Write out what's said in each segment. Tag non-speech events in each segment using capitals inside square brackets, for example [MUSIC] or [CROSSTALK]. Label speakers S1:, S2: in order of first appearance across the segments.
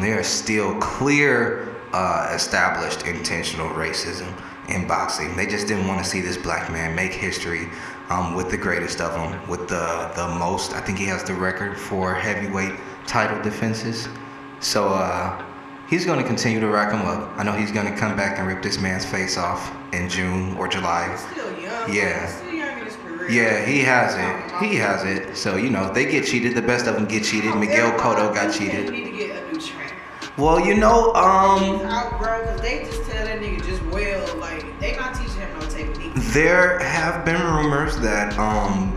S1: There is still clear, uh, established intentional racism in boxing. They just didn't want to see this black man make history um, with the greatest of them, with the the most. I think he has the record for heavyweight title defenses. So uh, he's going to continue to rack them up. I know he's going to come back and rip this man's face off in June or July.
S2: He's still young.
S1: Yeah.
S2: He's still young in his career.
S1: Yeah, he has it. He has it. So you know they get cheated. The best of them get cheated. Miguel Cotto got
S2: He
S1: cheated. Well, you know,
S2: He's
S1: um,
S2: outgrown because they just tell that nigga just well, like they not teaching him no technique.
S1: there have been rumors that um,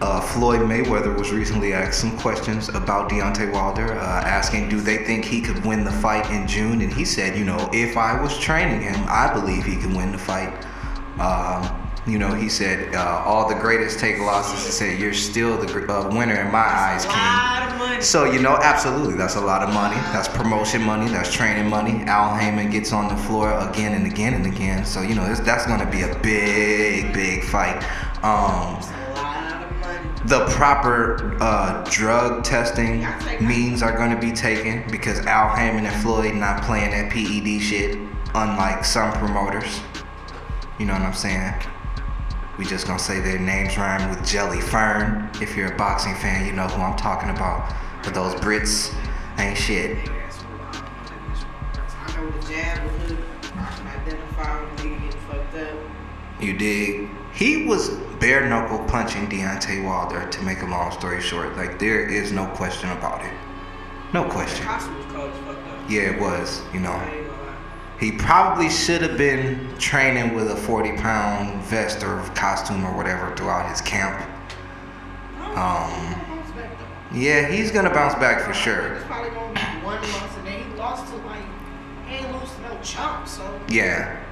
S1: uh, Floyd Mayweather was recently asked some questions about Deontay Wilder, uh, asking, do they think he could win the fight in June? And he said, you know, if I was training him, I believe he could win the fight. Um, you know, he said, uh, all the greatest take losses. He said, you're still the uh, winner in my eyes, King. So you know, absolutely, that's a lot of money. That's promotion money. That's training money. Al Haymon gets on the floor again and again and again. So you know, that's going to be a big, big fight. Um, the proper uh, drug testing means are going to be taken because Al Haymon and Floyd not playing that PED shit, unlike some promoters. You know what I'm saying? We just gonna say their names rhyme with Jelly Fern. If you're a boxing fan, you know who I'm talking about. But those Brits ain't shit. You dig? He was bare knuckle punching Deontay Wilder. To make a long story short, like there is no question about it. No question. Yeah, it was. You know. He probably should have been training with a 40 pound vest or costume or whatever throughout his camp. Um, yeah, he's gonna bounce back for sure.
S2: It's probably gonna be one month and then he lost to like, he ain't lose no chump, so.
S1: Yeah,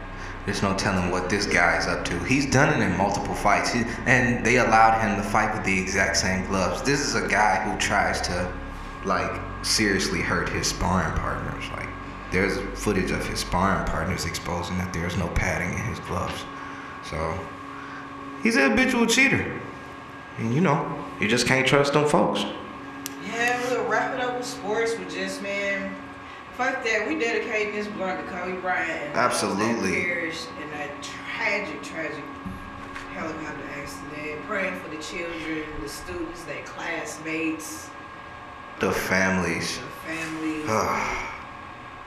S1: there's no telling what this guy's up to. He's done it in multiple fights, he, and they allowed him to fight with the exact same gloves. This is a guy who tries to, like, seriously hurt his sparring partners. Like, there's footage of his sparring partners exposing that there's no padding in his gloves. So, he's a habitual cheater. And you know, you just can't trust them folks.
S2: Wrap it up with sports with just, man, fuck that. We dedicating this blunt to Kobe Bryant. and
S1: Absolutely.
S2: That perished in that tragic, tragic helicopter accident. Praying for the children, the students, their classmates,
S1: The families.
S2: the families. [SIGHS]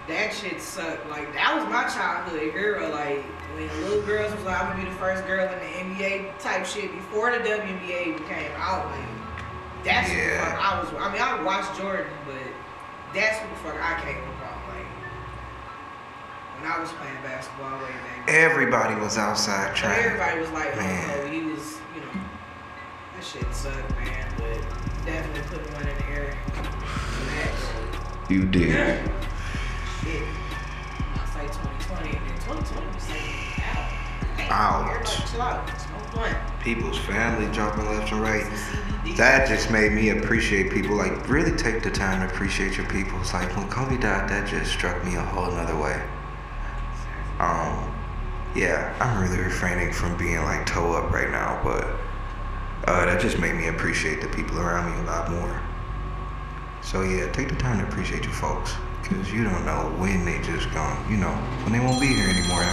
S2: That shit sucked. Like that was my childhood hero. Like when little girls was like, I'm gonna be the first girl in the NBA type shit before the WNBA became out. Like that's what the
S1: Yeah.
S2: fuck I was. I mean, I watched Jordan, but that's what the fuck I came about. Like when I was playing basketball way back.
S1: Everybody was outside trying.
S2: Everybody was like, oh,
S1: Man.
S2: oh, he was, you know, that shit sucked, man. But definitely put one in the air.
S1: You did. [LAUGHS]
S2: shit. I say 2020, and then 2020 was like, out.
S1: Ouch. People's family dropping left and right. That just made me appreciate people. Like, really take the time to appreciate your people. It's like when Kobe died, that just struck me a whole nother way. Um, yeah, I'm really refraining from being like toe up right now, but uh, that just made me appreciate the people around me a lot more. So yeah, take the time to appreciate your folks, cause you don't know when they just gone. You know, when they won't be here anymore.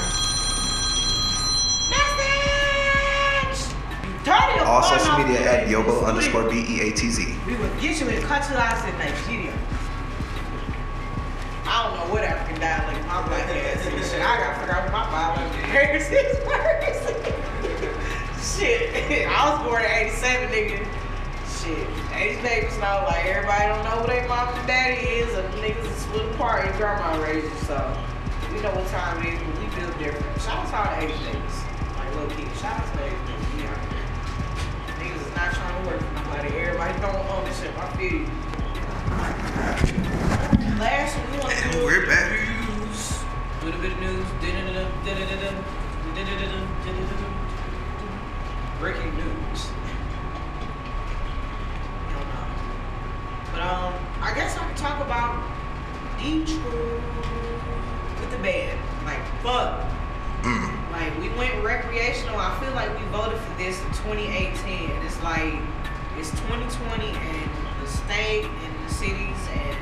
S1: All social media at
S2: and
S1: Yobo underscore B E A T Z.
S2: We will get you in Katulas in Nigeria. I don't know what African dialect my black ass is. Shit, I gotta figure out what my biological parents [LAUGHS] is first. Shit, I was born in 87, nigga. Shit, 80 babies know, like, everybody don't know who their mom and daddy is, and niggas is split apart in grandma raised you, so we know what time it is, but we feel different. Shout out to all the 80 babies. Like, low key, shout out to the 80 not trying to work for nobody. Everybody don't own this shit. I feel you. Last one, we want to do
S1: We're back.
S2: news. A little bit of news. Breaking news. I don't know. But um, I guess I can talk about Detroit with the band. Like, fuck. We went recreational. I feel like we voted for this in 2018. It's like it's 2020 and the state and the cities and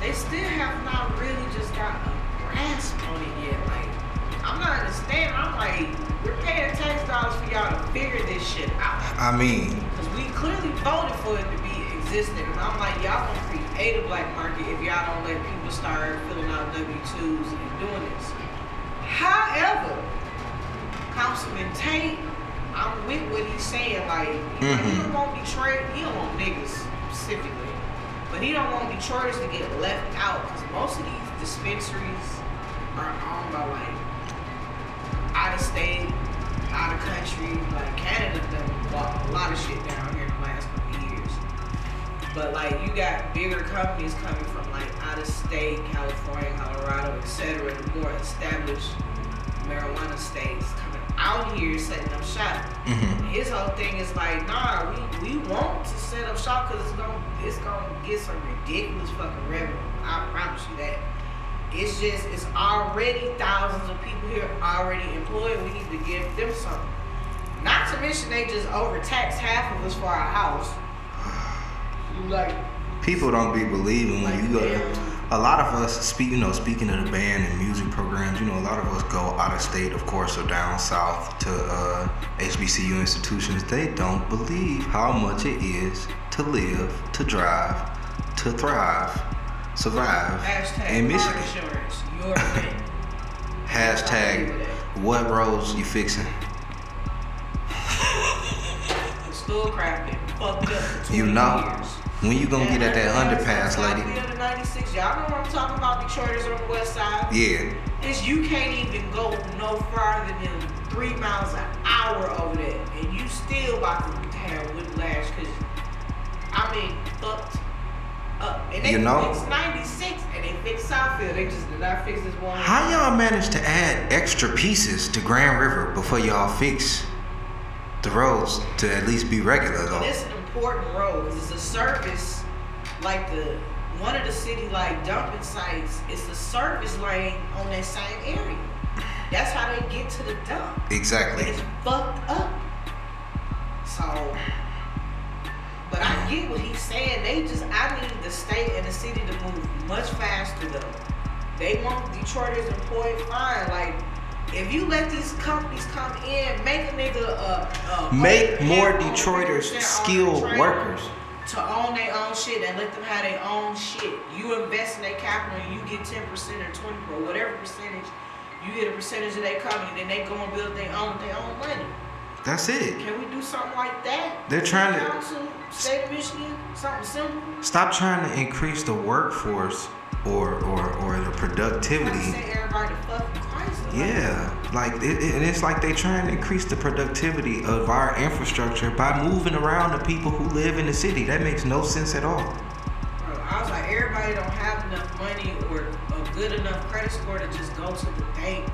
S2: they still have not really just got a grasp on it yet. Like, I'm not understanding. I'm like, we're paying tax dollars for y'all to figure this shit out.
S1: I mean,
S2: Because we clearly voted for it to be existing. And I'm like, y'all gonna create a black market if y'all don't let people start filling out W-2s and doing this. However, Councilman Tate, I'm with what he's saying. Like, he, like, he don't mm-hmm. want Detroit, he don't want niggas specifically. But he don't want Detroiters to get left out because most of these dispensaries are owned by like out of state, out of country. Like Canada done bought a lot of shit down here in the last couple of years. But like you got bigger companies coming from like out of state, California, Colorado, etc. The more established marijuana states out here setting up shop.
S1: mhm.
S2: His whole thing is like, nah, we, we want to set up shop because it's gonna it's gonna get some ridiculous fucking revenue. I promise you that. It's just it's already thousands of people here already employed. We need to give them something. Not to mention they just overtaxed half of us for our house. [SIGHS] Like
S1: people don't be believing when you go to
S2: Like,
S1: a lot of us speak you know speaking of the band and music programs you know a lot of us go out of state of course or down south to uh, hbcu institutions they don't believe how much it is to live to drive to thrive survive
S2: hashtag
S1: michigan
S2: insurance. Your
S1: hashtag what roads you fixing
S2: Still crapping. Fucked up. 20
S1: You know.
S2: Years.
S1: When you gonna get at that underpass lady
S2: Southfield 96. Y'all know what I'm talking about, Detroiters on the west side?
S1: yeah
S2: Is you can't even go no farther than three miles an hour over there. And you still about to have whiplash because, I mean, fucked up. And they
S1: You know-
S2: fixed 96 and they fixed Southfield. They just did not fix this one.
S1: how y'all manage to add extra pieces to grand river before y'all fix the roads to at least be regular though
S2: important road 'cause it's a service like the one of the city like dumping sites. It's a service lane on that same area. That's how they get to the dump.
S1: Exactly
S2: it's fucked up. So, but I get what he's saying. They just I need the state and the city to move much faster though. They want Detroiters employed fine. Like if you let these companies come in, make a nigga uh, uh
S1: Make more Detroiters skilled workers.
S2: to own their own shit and let them have their own shit. You invest in their capital and you get ten percent or twenty or whatever percentage. You get a percentage of their company, and then they go and build their own their own money.
S1: That's it.
S2: Can we do something like that?
S1: They're trying to-
S2: Council, state of Michigan, something simple.
S1: Stop trying to increase the workforce or or or the productivity. Yeah, like it, it, and it's like they trying to increase the productivity of our infrastructure by moving around the people who live in the city. That makes no sense at all.
S2: Bro, I was like, everybody don't have enough money or a good enough credit score to just go to the bank.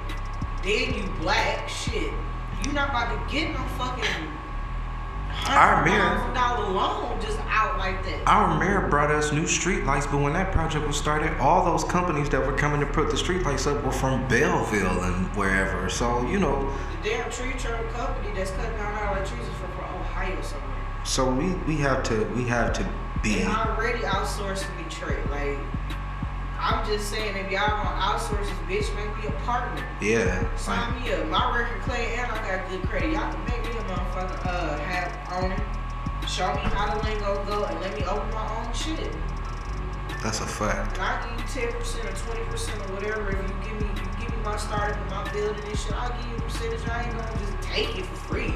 S2: Then you black shit. You not about to get no fucking
S1: Our mayor-
S2: thousand loan just out like that.
S1: Our mayor brought us new streetlights, but when that project was started, all those companies that were coming to put the streetlights up were from Belleville and wherever. So you know,
S2: The damn tree trunk company that's cutting down all our trees is from Ohio somewhere.
S1: so we we have to we have to be.
S2: They already outsourced to Detroit. Like, I'm just saying, if y'all gonna outsource this bitch, make me a partner.
S1: Yeah. like-
S2: Sign me up. My record clean and I got good credit. Y'all can make me a motherfucker uh have owner. Show me how the lingo go and let me open my own shit.
S1: That's a fact.
S2: And I give you ten percent or twenty percent or whatever. If you give me you give me my startup and my building and shit, I'll give you a percentage. I ain't gonna just take it for free.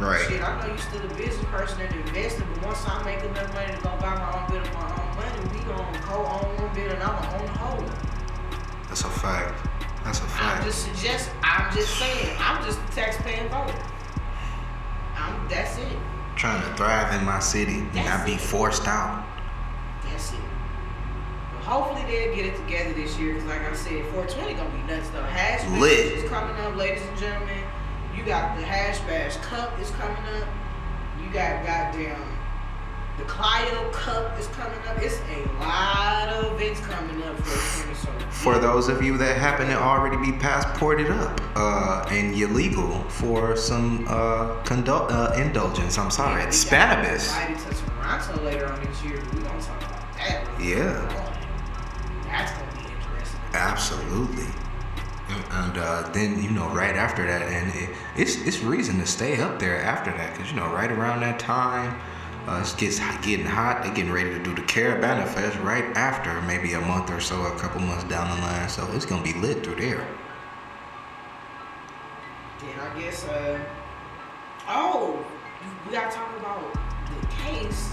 S1: Right.
S2: Shit, I know you still a business person and investor, but once I make enough money to go buy my own bit of my own money, we gonna bit and I'm gonna own.
S1: That's a fact. That's a
S2: I'm
S1: fact.
S2: just suggest. I'm just saying. I'm just a taxpaying voter. I'm. That's it.
S1: Trying to thrive in my city and not be forced out.
S2: That's it. But hopefully they'll get it together this year. Cause like I said, 420 gonna be nuts though. Hash
S1: Lit.
S2: is coming up, ladies and gentlemen. You got the Hash Bash Cup is coming up. You got goddamn the Clio Cup is coming up. It's a lot of events coming up for
S1: For those of you that happen to already be passported up uh, and you're legal for some uh, uh, indulgence, I'm sorry,
S2: Yeah,
S1: Spanibus.
S2: To later on this year, we gonna talk about that.
S1: Yeah.
S2: That's gonna be interesting.
S1: Absolutely. And, and uh, then you know, right after that, and it, it's it's reason to stay up there after that, cause you know, right around that time, uh, it gets getting hot. They're getting ready to do the Caravana Fest right after, maybe a month or so, a couple months down the line. So it's gonna be lit through there.
S2: Then I guess, uh, oh, we gotta talk about the case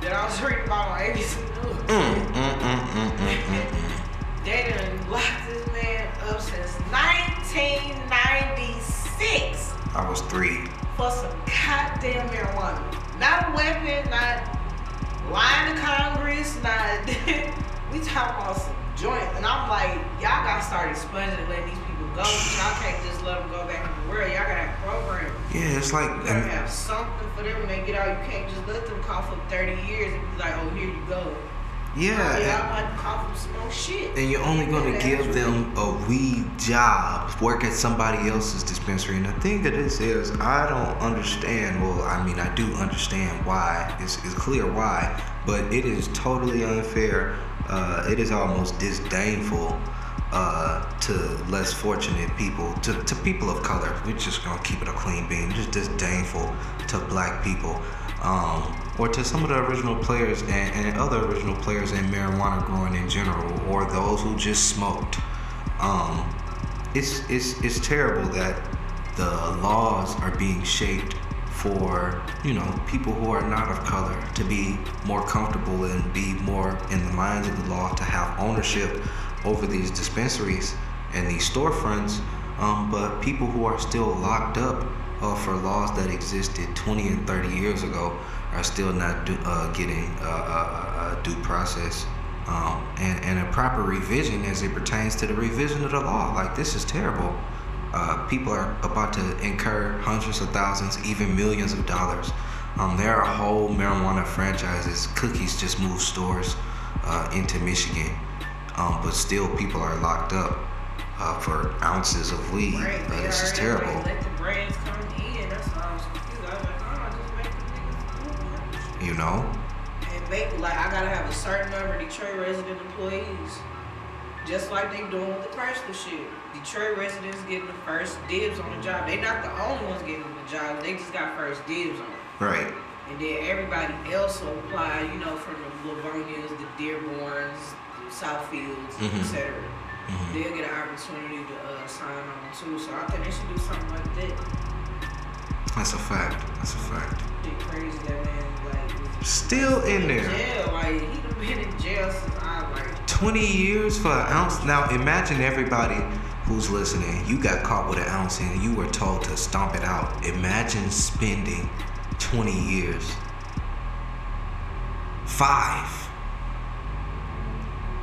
S2: that I was [LAUGHS] reading about on ABC News.
S1: Mm, mm, mm, mm, mm, mm, mm.
S2: They done locked this man up since 1996
S1: I was three.
S2: for some goddamn marijuana. Not a weapon, not lying to Congress, not. [LAUGHS] we talk about some joint. And I'm like, y'all gotta start expunging and letting these people go. Y'all can't just let them go back in the world. Y'all gotta have programs.
S1: Yeah, it's like.
S2: You gotta have something for them when they get out. You can't just let them cough up 30 years and be like, oh, here you go.
S1: Yeah.
S2: Yeah, I might cough up some shit.
S1: And you're only gonna give them a weed job, work at somebody else's dispensary. And the thing of this is, I don't understand. Well, I mean, I do understand why. It's, it's clear why, but it is totally unfair. Uh, it is almost disdainful uh, to less fortunate people, to, to people of color. We're just gonna keep it a clean bean. Just disdainful to black people. Um, or to some of the original players and, and other original players in marijuana growing in general, or those who just smoked. Um, it's, it's, it's terrible that the laws are being shaped for you know people who are not of color to be more comfortable and be more in the minds of the law to have ownership over these dispensaries and these storefronts um, but people who are still locked up uh, for laws that existed 20 and 30 years ago are still not do, uh, getting uh, a, a due process um, and, and a proper revision as it pertains to the revision of the law. Like, this is terrible. Uh, people are about to incur hundreds of thousands, even millions of dollars. Um, there are whole marijuana franchises. Cookies just moved stores uh, into Michigan, um, but still people are locked up uh, for ounces of weed.
S2: Right,
S1: Uh, this is terrible. You know?
S2: And make like I gotta have a certain number of Detroit resident employees, just like they doing with the Chrysler shit. Detroit residents getting the first dibs on the job. They're not the only ones getting the job. They just got first dibs on it.
S1: Right.
S2: And then everybody else will apply, you know, from the Livonias, the Dearborns, the Southfields,
S1: Mhm.
S2: etc.
S1: Mhm.
S2: They'll get an opportunity to uh, sign on too. So I think they should do something like that.
S1: That's a fact. That's a fact.
S2: Crazy that man like
S1: Still in there.
S2: jail. Like he been in jail since I like
S1: 20 years for an ounce. Now imagine everybody who's listening. You got caught with an ounce and you were told to stomp it out. Imagine spending 20 years. Five.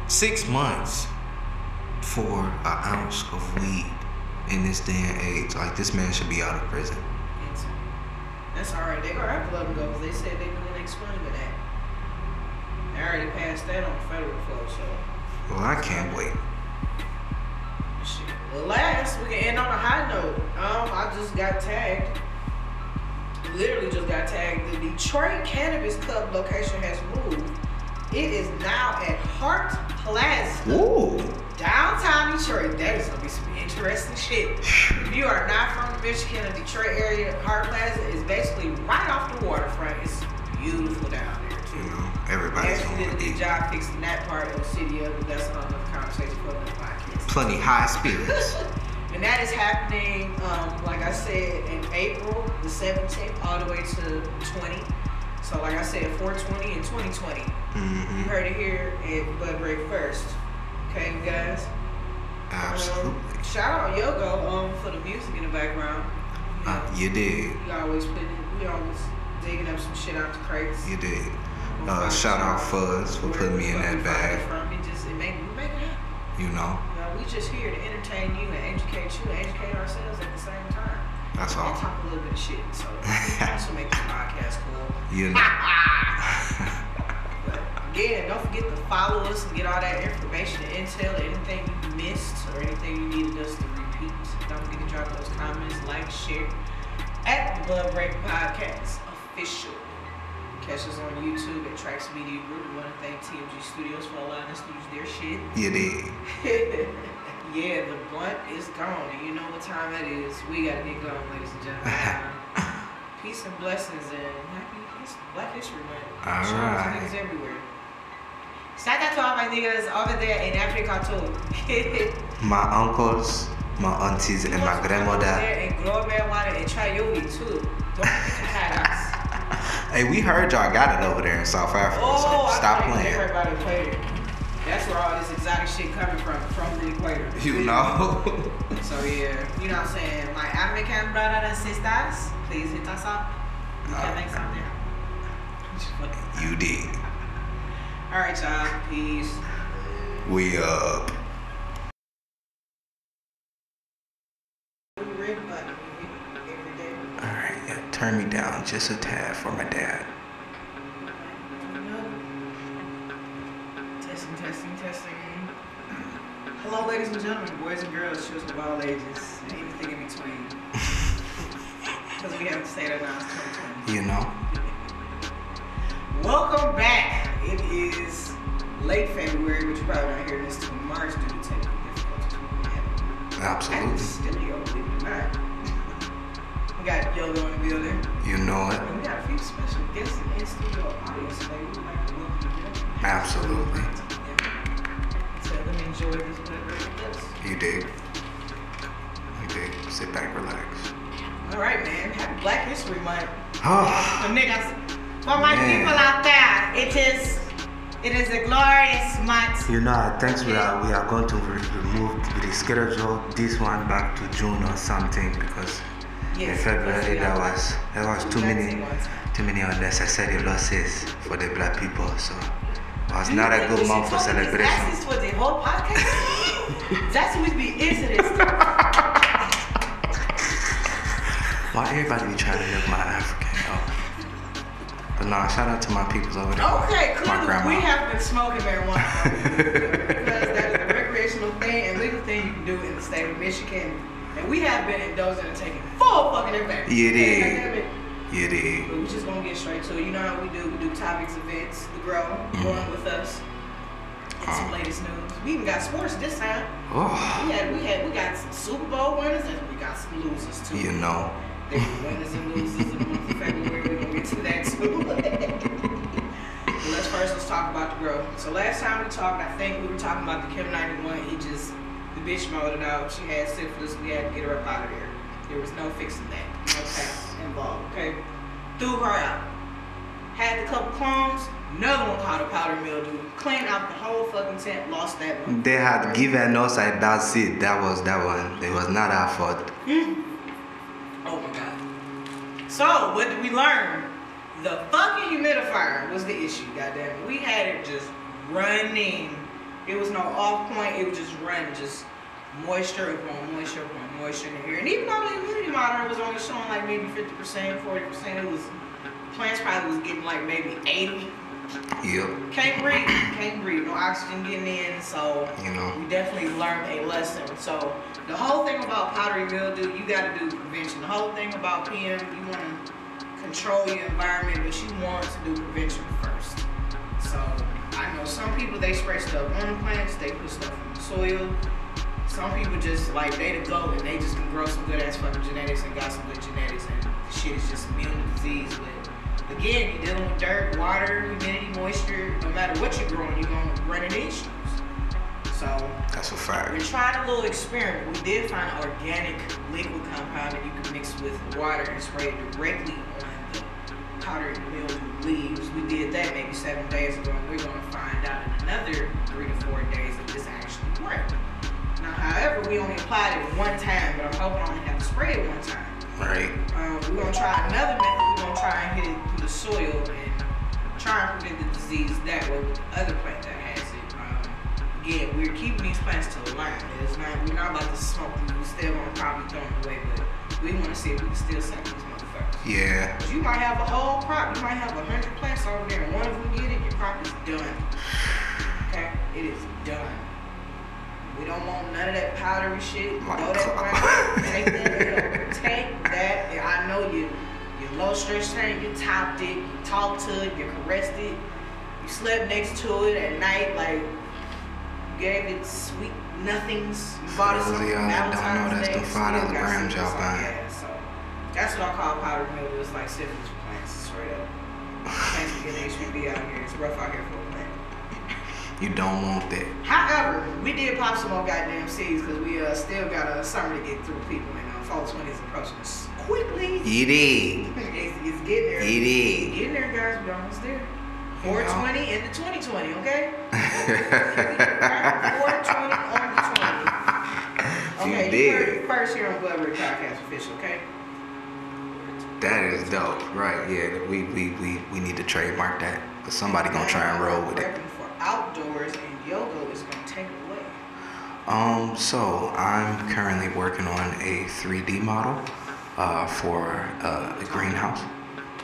S1: Six months for an ounce of weed in this day and age. Like this man should be out of prison.
S2: That's alright. They gonna have to let him go because they said they doing to that. They already passed that on federal floor, so
S1: Well, I can't wait.
S2: shit. Well, last we can end on a high note. Um, I just got tagged. Literally just got tagged. The Detroit Cannabis Club location has moved. It is now at Hart Plaza.
S1: Ooh.
S2: Downtown Detroit, that is gonna be some interesting shit. If you are not from the Michigan or Detroit area, Hart Plaza is basically right off the waterfront. It's beautiful down there
S1: You
S2: too.
S1: know, everybody's
S2: Actually did a good job fixing that part of the city up, but that's another conversation for another podcast.
S1: plenty high spirits. [LAUGHS]
S2: And that is happening, um, like I said, in April the 17th all the way to 20. So like I said, 420 and 2020. You
S1: hmm
S2: heard it here at Bud Break first. Okay, you guys?
S1: Absolutely.
S2: Um, shout out Yogo um, for the music in the background. You, know,
S1: Uh, you did.
S2: we always put we always digging up some shit out the crates.
S1: You did. Uh, shout out Fuzz for putting me in that
S2: it
S1: bag.
S2: From. It just it make we make it happen.
S1: You know,
S2: You know, we just here to entertain you and educate you and educate ourselves at the same time.
S1: that's all.
S2: And talk a little bit of shit. So [LAUGHS] that's what makes this podcast cool.
S1: You [LAUGHS] know. [LAUGHS]
S2: But again, don't forget to follow us and get all that information and intel, anything you missed or anything you needed us to repeat. Don't forget to drop those comments, like, share at the Bud Break Podcast official. Catch us on YouTube at Tracks Media Group. We want to thank TMG Studios for allowing us to use their shit.
S1: You did. [LAUGHS]
S2: yeah, the blunt is gone, and you know what time it is. We gotta get going, ladies and gentlemen. [LAUGHS] Peace and blessings and happy Black History Month.
S1: All
S2: Shout
S1: right.
S2: everywhere. Shout out to all my niggas over there in Africa too. [LAUGHS]
S1: My uncles, my aunties, and my grandmother.
S2: And Global Water and Trayovi too. Don't forget to. [LAUGHS]
S1: Hey, we heard y'all got it over there in South Africa,
S2: Oh,
S1: so stop playing.
S2: heard about the equator. That's where all this exotic shit coming from, from the equator.
S1: You know.
S2: So yeah, you know what I'm saying? My African brothers and sisters, please hit us up. We can uh, make something.
S1: you did.
S2: All right, y'all. Peace.
S1: We up.
S2: We read about it every day.
S1: All right, yeah, turn me down just a tad for my dad.
S2: Testing, testing, testing. Hello, ladies and gentlemen, boys and girls, children of all ages, and anything in between. [LAUGHS] Because we have to say that now, it's 2020.
S1: You know.
S2: Welcome back. It is late February, but you're probably not hearing this till March due to technical difficulties. we the
S1: Absolutely.
S2: studio, believe it or not. We got Yoga in the building.
S1: You know it.
S2: And we got a few special guests in studio audience today. We'd like to welcome them.
S1: Absolutely.
S2: So let me enjoy this with.
S1: You did. You did. Sit back, relax.
S2: All right, man. Happy Black History Month. Ah.
S1: Oh,
S2: The niggas. For my
S1: Man.
S2: people out there, it is, it is a glorious month.
S1: you know, I think we are we are going to re- remove the schedule this one back to June or something because in February
S2: yes,
S1: that was that was too many
S2: it one time.
S1: too many unnecessary losses for the black people. So it was not a good month for celebration.
S2: asses for the whole podcast? [LAUGHS] That's what we be this.
S1: Why everybody be trying to look my African? But nah, shout out to my peoples over there.
S2: Okay, clearly we have been smoking marijuana [LAUGHS] because that is a recreational thing and legal thing you can do in the state of Michigan. And we have been indulging and taking full fucking advantage.
S1: Yeah, it
S2: Okay, it.
S1: Yeah, they.
S2: But we just gonna get straight to it. You know how we do. We do topics, events, the grow,
S1: Mm-hmm.
S2: going with us. And some
S1: Uh.
S2: latest news. We even got sports this time.
S1: Oh,
S2: We had we had we got some Super Bowl winners and we got some losers too.
S1: you know.
S2: There's winners and losers in the month of February. We're get to that too. [LAUGHS] But let's first let's talk about the girl. So last time we talked, I think we were talking about the Chem 91. He just the bitch molded out. She had syphilis. We had to get her up out of there. There was no fixing that. No tax involved. Okay, threw her out. Had the couple clones. Another one caught a powder mildew. Cleaned out the whole fucking tent. Lost that one.
S1: They had given us like that's it. That was that one. It was not our fault. Hmm.
S2: Oh my god. So, what did we learn? The fucking humidifier was the issue, goddamn it. We had it just running. It was no off point, it was just running, just moisture upon moisture upon moisture in the air. And even though the humidity monitor was only showing like maybe 50%, 40%, it was, plants probably was getting like maybe 80.
S1: Yep.
S2: Can't breathe, can't breathe, no oxygen getting in, so
S1: You know.
S2: we definitely learned a lesson. So the whole thing about powdery mildew, you got to do prevention. The whole thing about PM, you want to control your environment, but you want to do prevention first. So I know some people they spray stuff on the plants, they put stuff in the soil. Some people just like they to go and they just can grow some good ass fucking genetics and got some good genetics and shit is just immune to disease. But again, you're dealing with dirt, water, humidity, moisture. No matter what you're growing, you're gonna run into issues. So
S1: That's a
S2: we
S1: fact.
S2: tried a little experiment. We did find an organic liquid compound that you can mix with water and spray it directly on the powdered mildew leaves. We did that maybe seven days ago, and we're going to find out in another three to four days if this actually worked. Now, however, we only applied it one time, but I'm hoping I only have to spray it one time.
S1: Right.
S2: Um, we're gonna try another method. We're gonna try and hit it through the soil and try and prevent the disease that way with the other plant that has it. Um, again, we're keeping these plants to the line. It's not we're not about to smoke them. We still gonna probably throw them away, but we want to see if we can still save these.
S1: Yeah.
S2: you might have a whole crop. You might have a hundred plants over there, and one of them get it, your crop is done. Okay, it is done. We don't want none of that powdery shit.
S1: My
S2: Blow that ground. Take that. Take that. I know you. You low stress trained, you topped it, you talked to it, you caressed it, you slept next to it at night, like you gave it sweet nothings. You bought it
S1: For those of y'all that don't know, that's the five dollar grams y'all buying.
S2: Your ass, So that's what I call powdered mildew. It's like syphilis plants, straight up. Plants be getting HPV out here. It's rough out here for a plant.
S1: You don't want that.
S2: However, we did pop some more goddamn seeds because we uh, still got a summer to get through people and uh, fall 20 is approaching us quickly.
S1: You [LAUGHS] did.
S2: it's, it's getting there.
S1: You did.
S2: It's getting there, guys. We're almost there. 420 into 2020, okay? [LAUGHS] 420 on the 20. Okay, you,
S1: did.
S2: heard it first here on Bloodberry Podcast Official, okay?
S1: That is dope. Right, yeah. We we, we, we need to trademark that. Cause somebody gonna try and roll with it.
S2: For outdoors and yoga is gonna take away.
S1: Um, so I'm currently working on a 3D model uh, for uh, the greenhouse.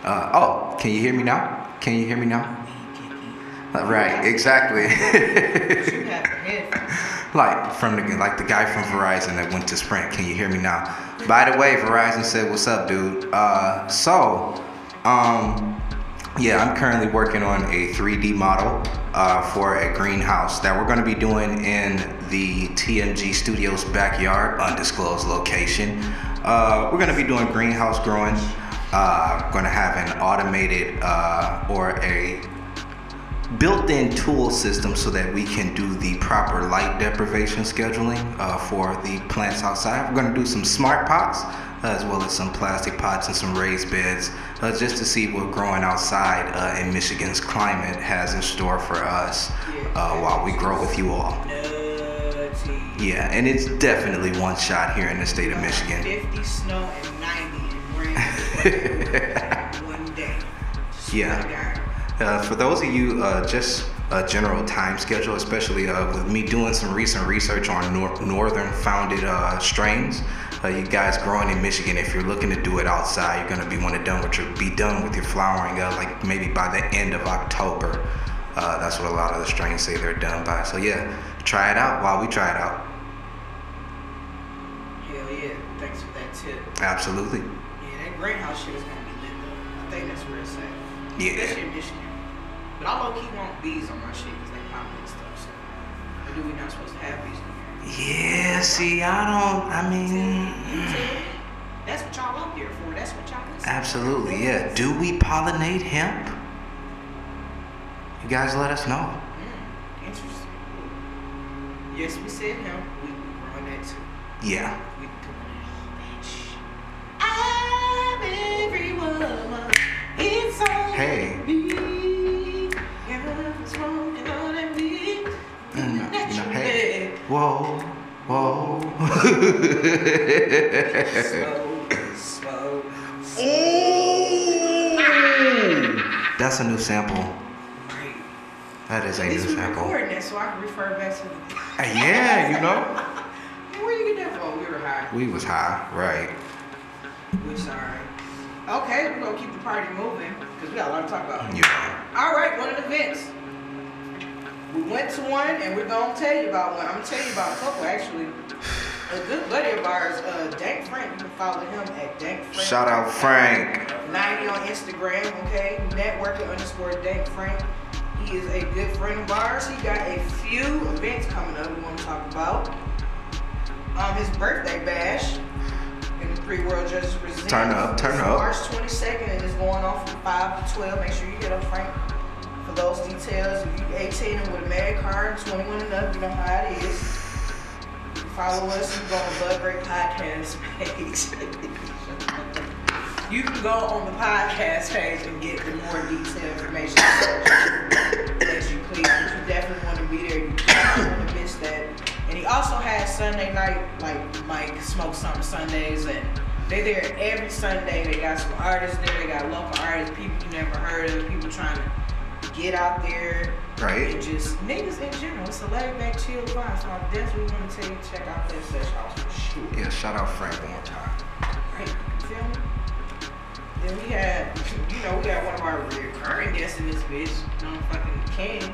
S1: Uh, oh, can you hear me now? Can you hear me now? Right, exactly. [LAUGHS] Like from the like the guy from Verizon that went to Sprint. Can you hear me now? By the way, Verizon said, "What's up, dude?" Uh, so, um, yeah, I'm currently working on a 3D model uh, for a greenhouse that we're going to be doing in the TMG Studios backyard, undisclosed location. Uh, we're going to be doing greenhouse growing. Uh, going to have an automated uh, or a built-in tool system so that we can do the proper light deprivation scheduling uh, for the plants outside. We're going to do some smart pots uh, as well as some plastic pots and some raised beds uh, just to see what growing outside uh, in Michigan's climate has in store for us uh, while we grow with you all. Yeah, and it's definitely one shot here in the state of Michigan.
S2: 50 snow and 90 in rain. [LAUGHS] One day.
S1: Yeah.
S2: Swear to God.
S1: Uh, for those of you, uh, just a general time schedule, especially uh, with me doing some recent research on nor- northern founded uh, strains. Uh, you guys growing in Michigan, if you're looking to do it outside, you're gonna be want to done with your be done with your flowering, like maybe by the end of October. Uh, that's what a lot of the strains say they're done by. So yeah, try it out while we try it out.
S2: Hell yeah. Thanks for that tip.
S1: Absolutely.
S2: Yeah, that greenhouse shit is gonna be lit though. I think that's real sad.
S1: Yeah.
S2: Especially in Michigan. But I low key want bees on my shit because they pollinate stuff. So, or do we not supposed to have bees?
S1: Yeah. See, I don't. I mean.
S2: That's what y'all up here for. That's what y'all listen.
S1: Absolutely, yeah. Do we pollinate hemp? You guys let us know.
S2: Mm, interesting. Yes, we said hemp. We growing that too.
S1: Yeah.
S2: We doing it bitch. I'm every woman. It's on
S1: Hey. Whoa, whoa.
S2: Slow, slow.
S1: Ooh. That's a new sample. That is a new sample.
S2: recording that so I can refer back to the.
S1: Yeah, you know. [LAUGHS]
S2: Where you get that from? We were high.
S1: We was high, right?
S2: We're sorry. Okay, we're gonna keep the party moving because we got a lot to talk about.
S1: Yeah.
S2: All right, one of the events. We went to one and we're gonna tell you about one. I'm gonna tell you about a couple actually. A good buddy of ours, uh, Dank Frank. You can follow him at Dank Frank.
S1: Shout out Frank.
S2: 90 on Instagram, okay? Networker underscore Dank Frank. He is a good friend of ours. He got a few events coming up we want to talk about. Um, his birthday bash in the Free World Justice Presents.
S1: Turn up, turn up.
S2: March 22nd and it's going on from 5 to 12. Make sure you hit up Frank those details. If you're 18 and with a med card, 21 and up, you know how it is. Follow us. You go on Bud Break Podcast page. you can go on the podcast page and get the more detailed information as you please. But you definitely want to be there. You don't want to miss that. And he also has Sunday night, like Mike Smoke Something Sundays, and they're there every Sunday. They got some artists there. They got local artists, people you never heard of, people trying to get out there
S1: Right.
S2: and just niggas in general. It's a laid back, chill vibe. So I definitely want to tell you check out that session out for sure.
S1: Yeah, shout out Frank one more time.
S2: Right, you feel me? Then we had, you know, we got one of our recurring guests in this bitch, no fucking King.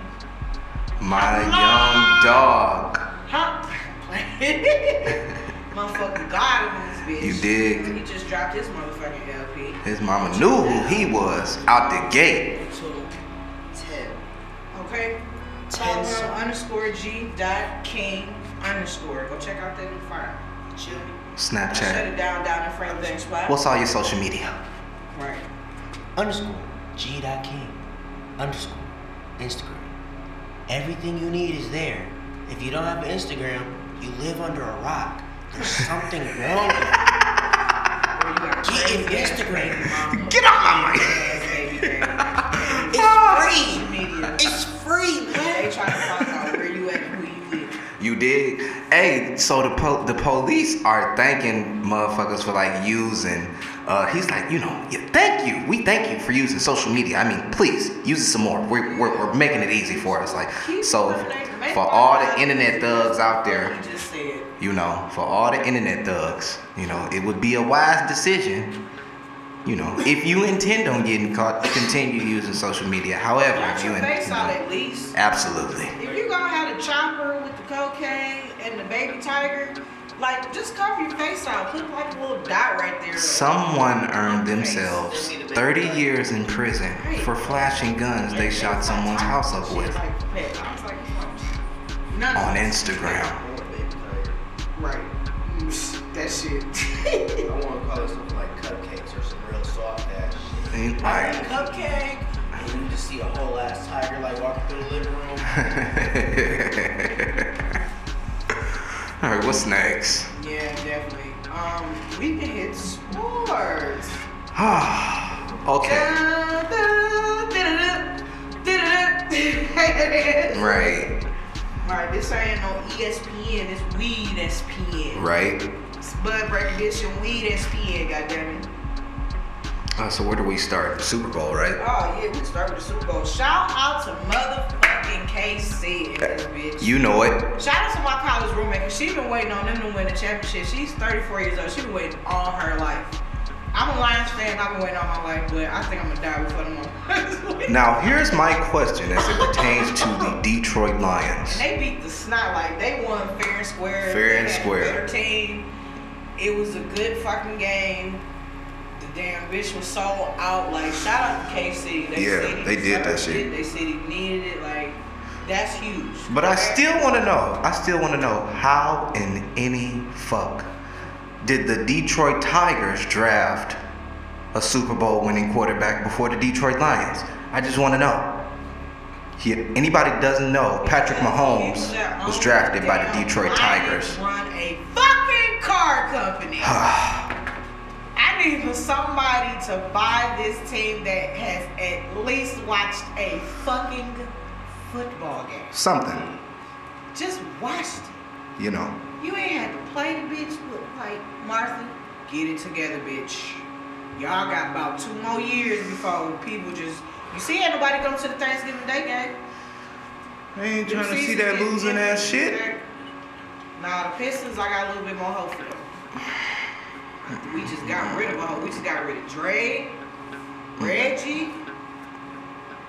S1: My young dog.
S2: Huh? [LAUGHS] Motherfucking God in this bitch.
S1: You dig?
S2: He just dropped his motherfucking LP.
S1: His mama knew who he was out the gate.
S3: Two, ten.
S2: Okay.
S3: Ten
S2: Follow him
S3: songs.
S2: underscore G dot King underscore. Go check out that new fire.
S3: Chill.
S1: Snapchat.
S2: Shut it down down in front of that spot.
S1: What's all your social media?
S2: right?
S3: Underscore. G. dot King. Underscore. Instagram. Everything you need is there. If you don't have an Instagram, you live under a rock. There's something [LAUGHS] wrong with you.
S2: Or you got
S3: Get
S2: crazy
S3: in
S2: ass
S3: Instagram.
S2: baby mama,
S1: Get off my mic.
S2: ass baby [LAUGHS] daddy.
S3: It's free.
S2: Media.
S3: It's free, man.
S2: They
S3: man.
S2: trying to find out where you at and who you with.
S1: You dig? Hey, so the po- the police are thanking motherfuckers for like using. Uh, he's like, you know, yeah, thank you. We thank you for using social media. I mean, please use it some more. We're, we're, we're making it easy for us. Like, so for all the internet thugs out there,
S2: You
S1: you know, for all the internet thugs, you know, it would be a wise decision. You know, if you intend on getting caught, continue using social media. However, if you,
S2: your
S1: in,
S2: face
S1: you know,
S2: at least.
S1: absolutely.
S2: If you're gonna have the chopper with the cocaine and the baby tiger, like just cover your face out. Put like a little dot right there.
S1: Someone earned themselves 30 years in prison for flashing guns they shot someone's house up with
S2: oh,
S1: on. Instagram.
S2: Right. That shit. [LAUGHS]
S4: I want to call it something like cupcakes or some real soft ass shit.
S1: Ain't
S3: like, cupcake, and you just see a whole ass tiger like walking through the living room. [LAUGHS]
S1: All right, what's next?
S2: Yeah, definitely. Um, we can hit sports.
S1: okay,
S2: right.
S1: right,
S2: this ain't no ESPN, it's Weed SPN.
S1: right.
S2: It's Bud Break Edition, Weed SPN, goddammit.
S1: Uh, so where do we start? Super Bowl, right?
S2: Oh, yeah, we start with the Super Bowl. Shout out to motherfucking KC and this bitch.
S1: You know it.
S2: Shout out to my college roommate, because she been waiting on them to win the championship. She's 34 years old. She been waiting all her life. I'm a Lions fan. I've been waiting all my life, but I think I'm gonna die before the. [LAUGHS]
S1: Now, here's my question as it [LAUGHS] pertains to the Detroit Lions.
S2: They beat the snot like they won fair and square.
S1: Fair and square.
S2: Better team. It was a good fucking game. Damn bitch was sold out. Like shout out to KC. They
S1: Yeah,
S2: said
S1: they did that shit.
S2: it. They said he needed it. Like that's huge.
S1: But I still want to know. I still want to know how in any fuck did the Detroit Tigers draft a Super Bowl winning quarterback before the Detroit Lions? I just want to know. He, anybody doesn't know, Patrick Mahomes was drafted by the Detroit Tigers.
S2: Run a fucking car company. [SIGHS] Ah. I need for somebody to buy this team that has at least watched a fucking football game.
S1: Something,
S2: Just watched it.
S1: you know.
S2: You ain't had to play the bitch with like Martha. Get it together, bitch. Y'all got about two more years before people just. You see, ain't nobody come to the Thanksgiving Day game.
S1: I ain't
S2: trying to see that losing ass shit. Nah, the Pistons, I got a little bit more hope for them. We just got rid of a hoe. We just got rid of Dre, Reggie.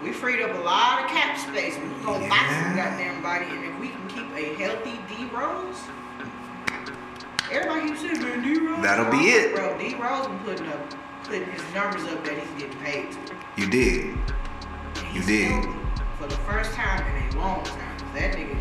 S2: We freed up a lot of cap space. We can go buy some goddamn body, and if we can keep a healthy D Rose, everybody keeps saying, man, D Rose.
S1: That'll be it.
S2: Bro, D Rose been putting up, putting his numbers up that he's getting paid to.
S1: You did. You did.
S2: For the first time in a long time. That nigga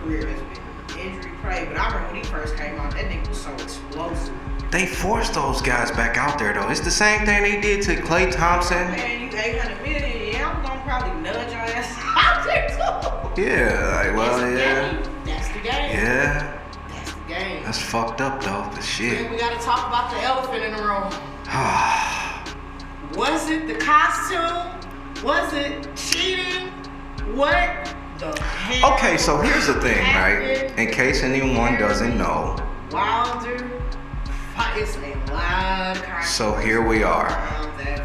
S2: career has been injury prey. But I remember when he first came out, that nigga was so explosive.
S1: They forced those guys back out there though. It's the same thing they did to Klay Thompson.
S2: Man, you 800 million, yeah, I'm gonna probably nudge your ass [LAUGHS] out there too.
S1: Yeah, like well,
S2: That's the
S1: yeah,
S2: game. That's the game.
S1: yeah.
S2: That's the game.
S1: That's fucked up though. But
S2: Then
S1: shit.
S2: we gotta talk about the elephant in the room. [SIGHS] Was it the costume? Was it cheating? What the?
S1: Okay, so here's the thing, right? In case anyone doesn't know,
S2: Wilder. It's a lot
S1: so here we are.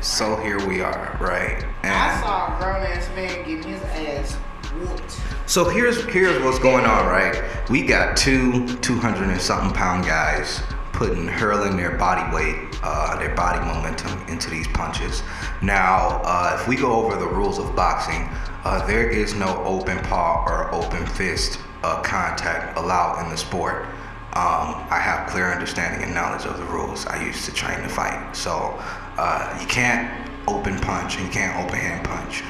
S1: So here we are, right?
S2: I saw a grown ass man getting his ass whooped.
S1: so here's here's what's going on, right? We got two 200 and something pound guys putting hurling their body weight, uh, their body momentum into these punches. Now, uh, if we go over the rules of boxing, uh, there is no open paw or open fist uh, contact allowed in the sport. um, I have clear understanding and knowledge of the rules. I used to train to fight. So uh, you can't open punch and you can't open hand punch.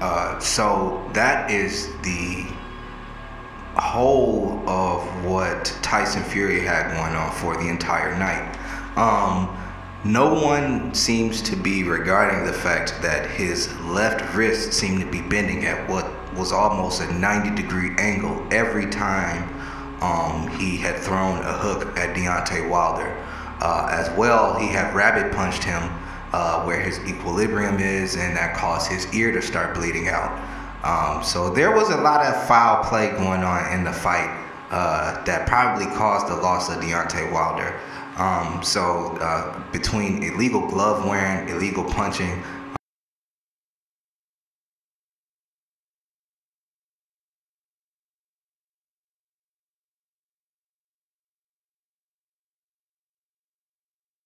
S1: Uh, so that is the whole of what Tyson Fury had going on for the entire night. Um, no one seems to be regarding the fact that his left wrist seemed to be bending at what was almost a 90 degree angle every time um, he had thrown a hook at Deontay Wilder. Uh, as well, he had rabbit punched him uh, where his equilibrium is, and that caused his ear to start bleeding out. Um, so there was a lot of foul play going on in the fight uh, that probably caused the loss of Deontay Wilder. Um, so uh, between illegal glove wearing, illegal punching,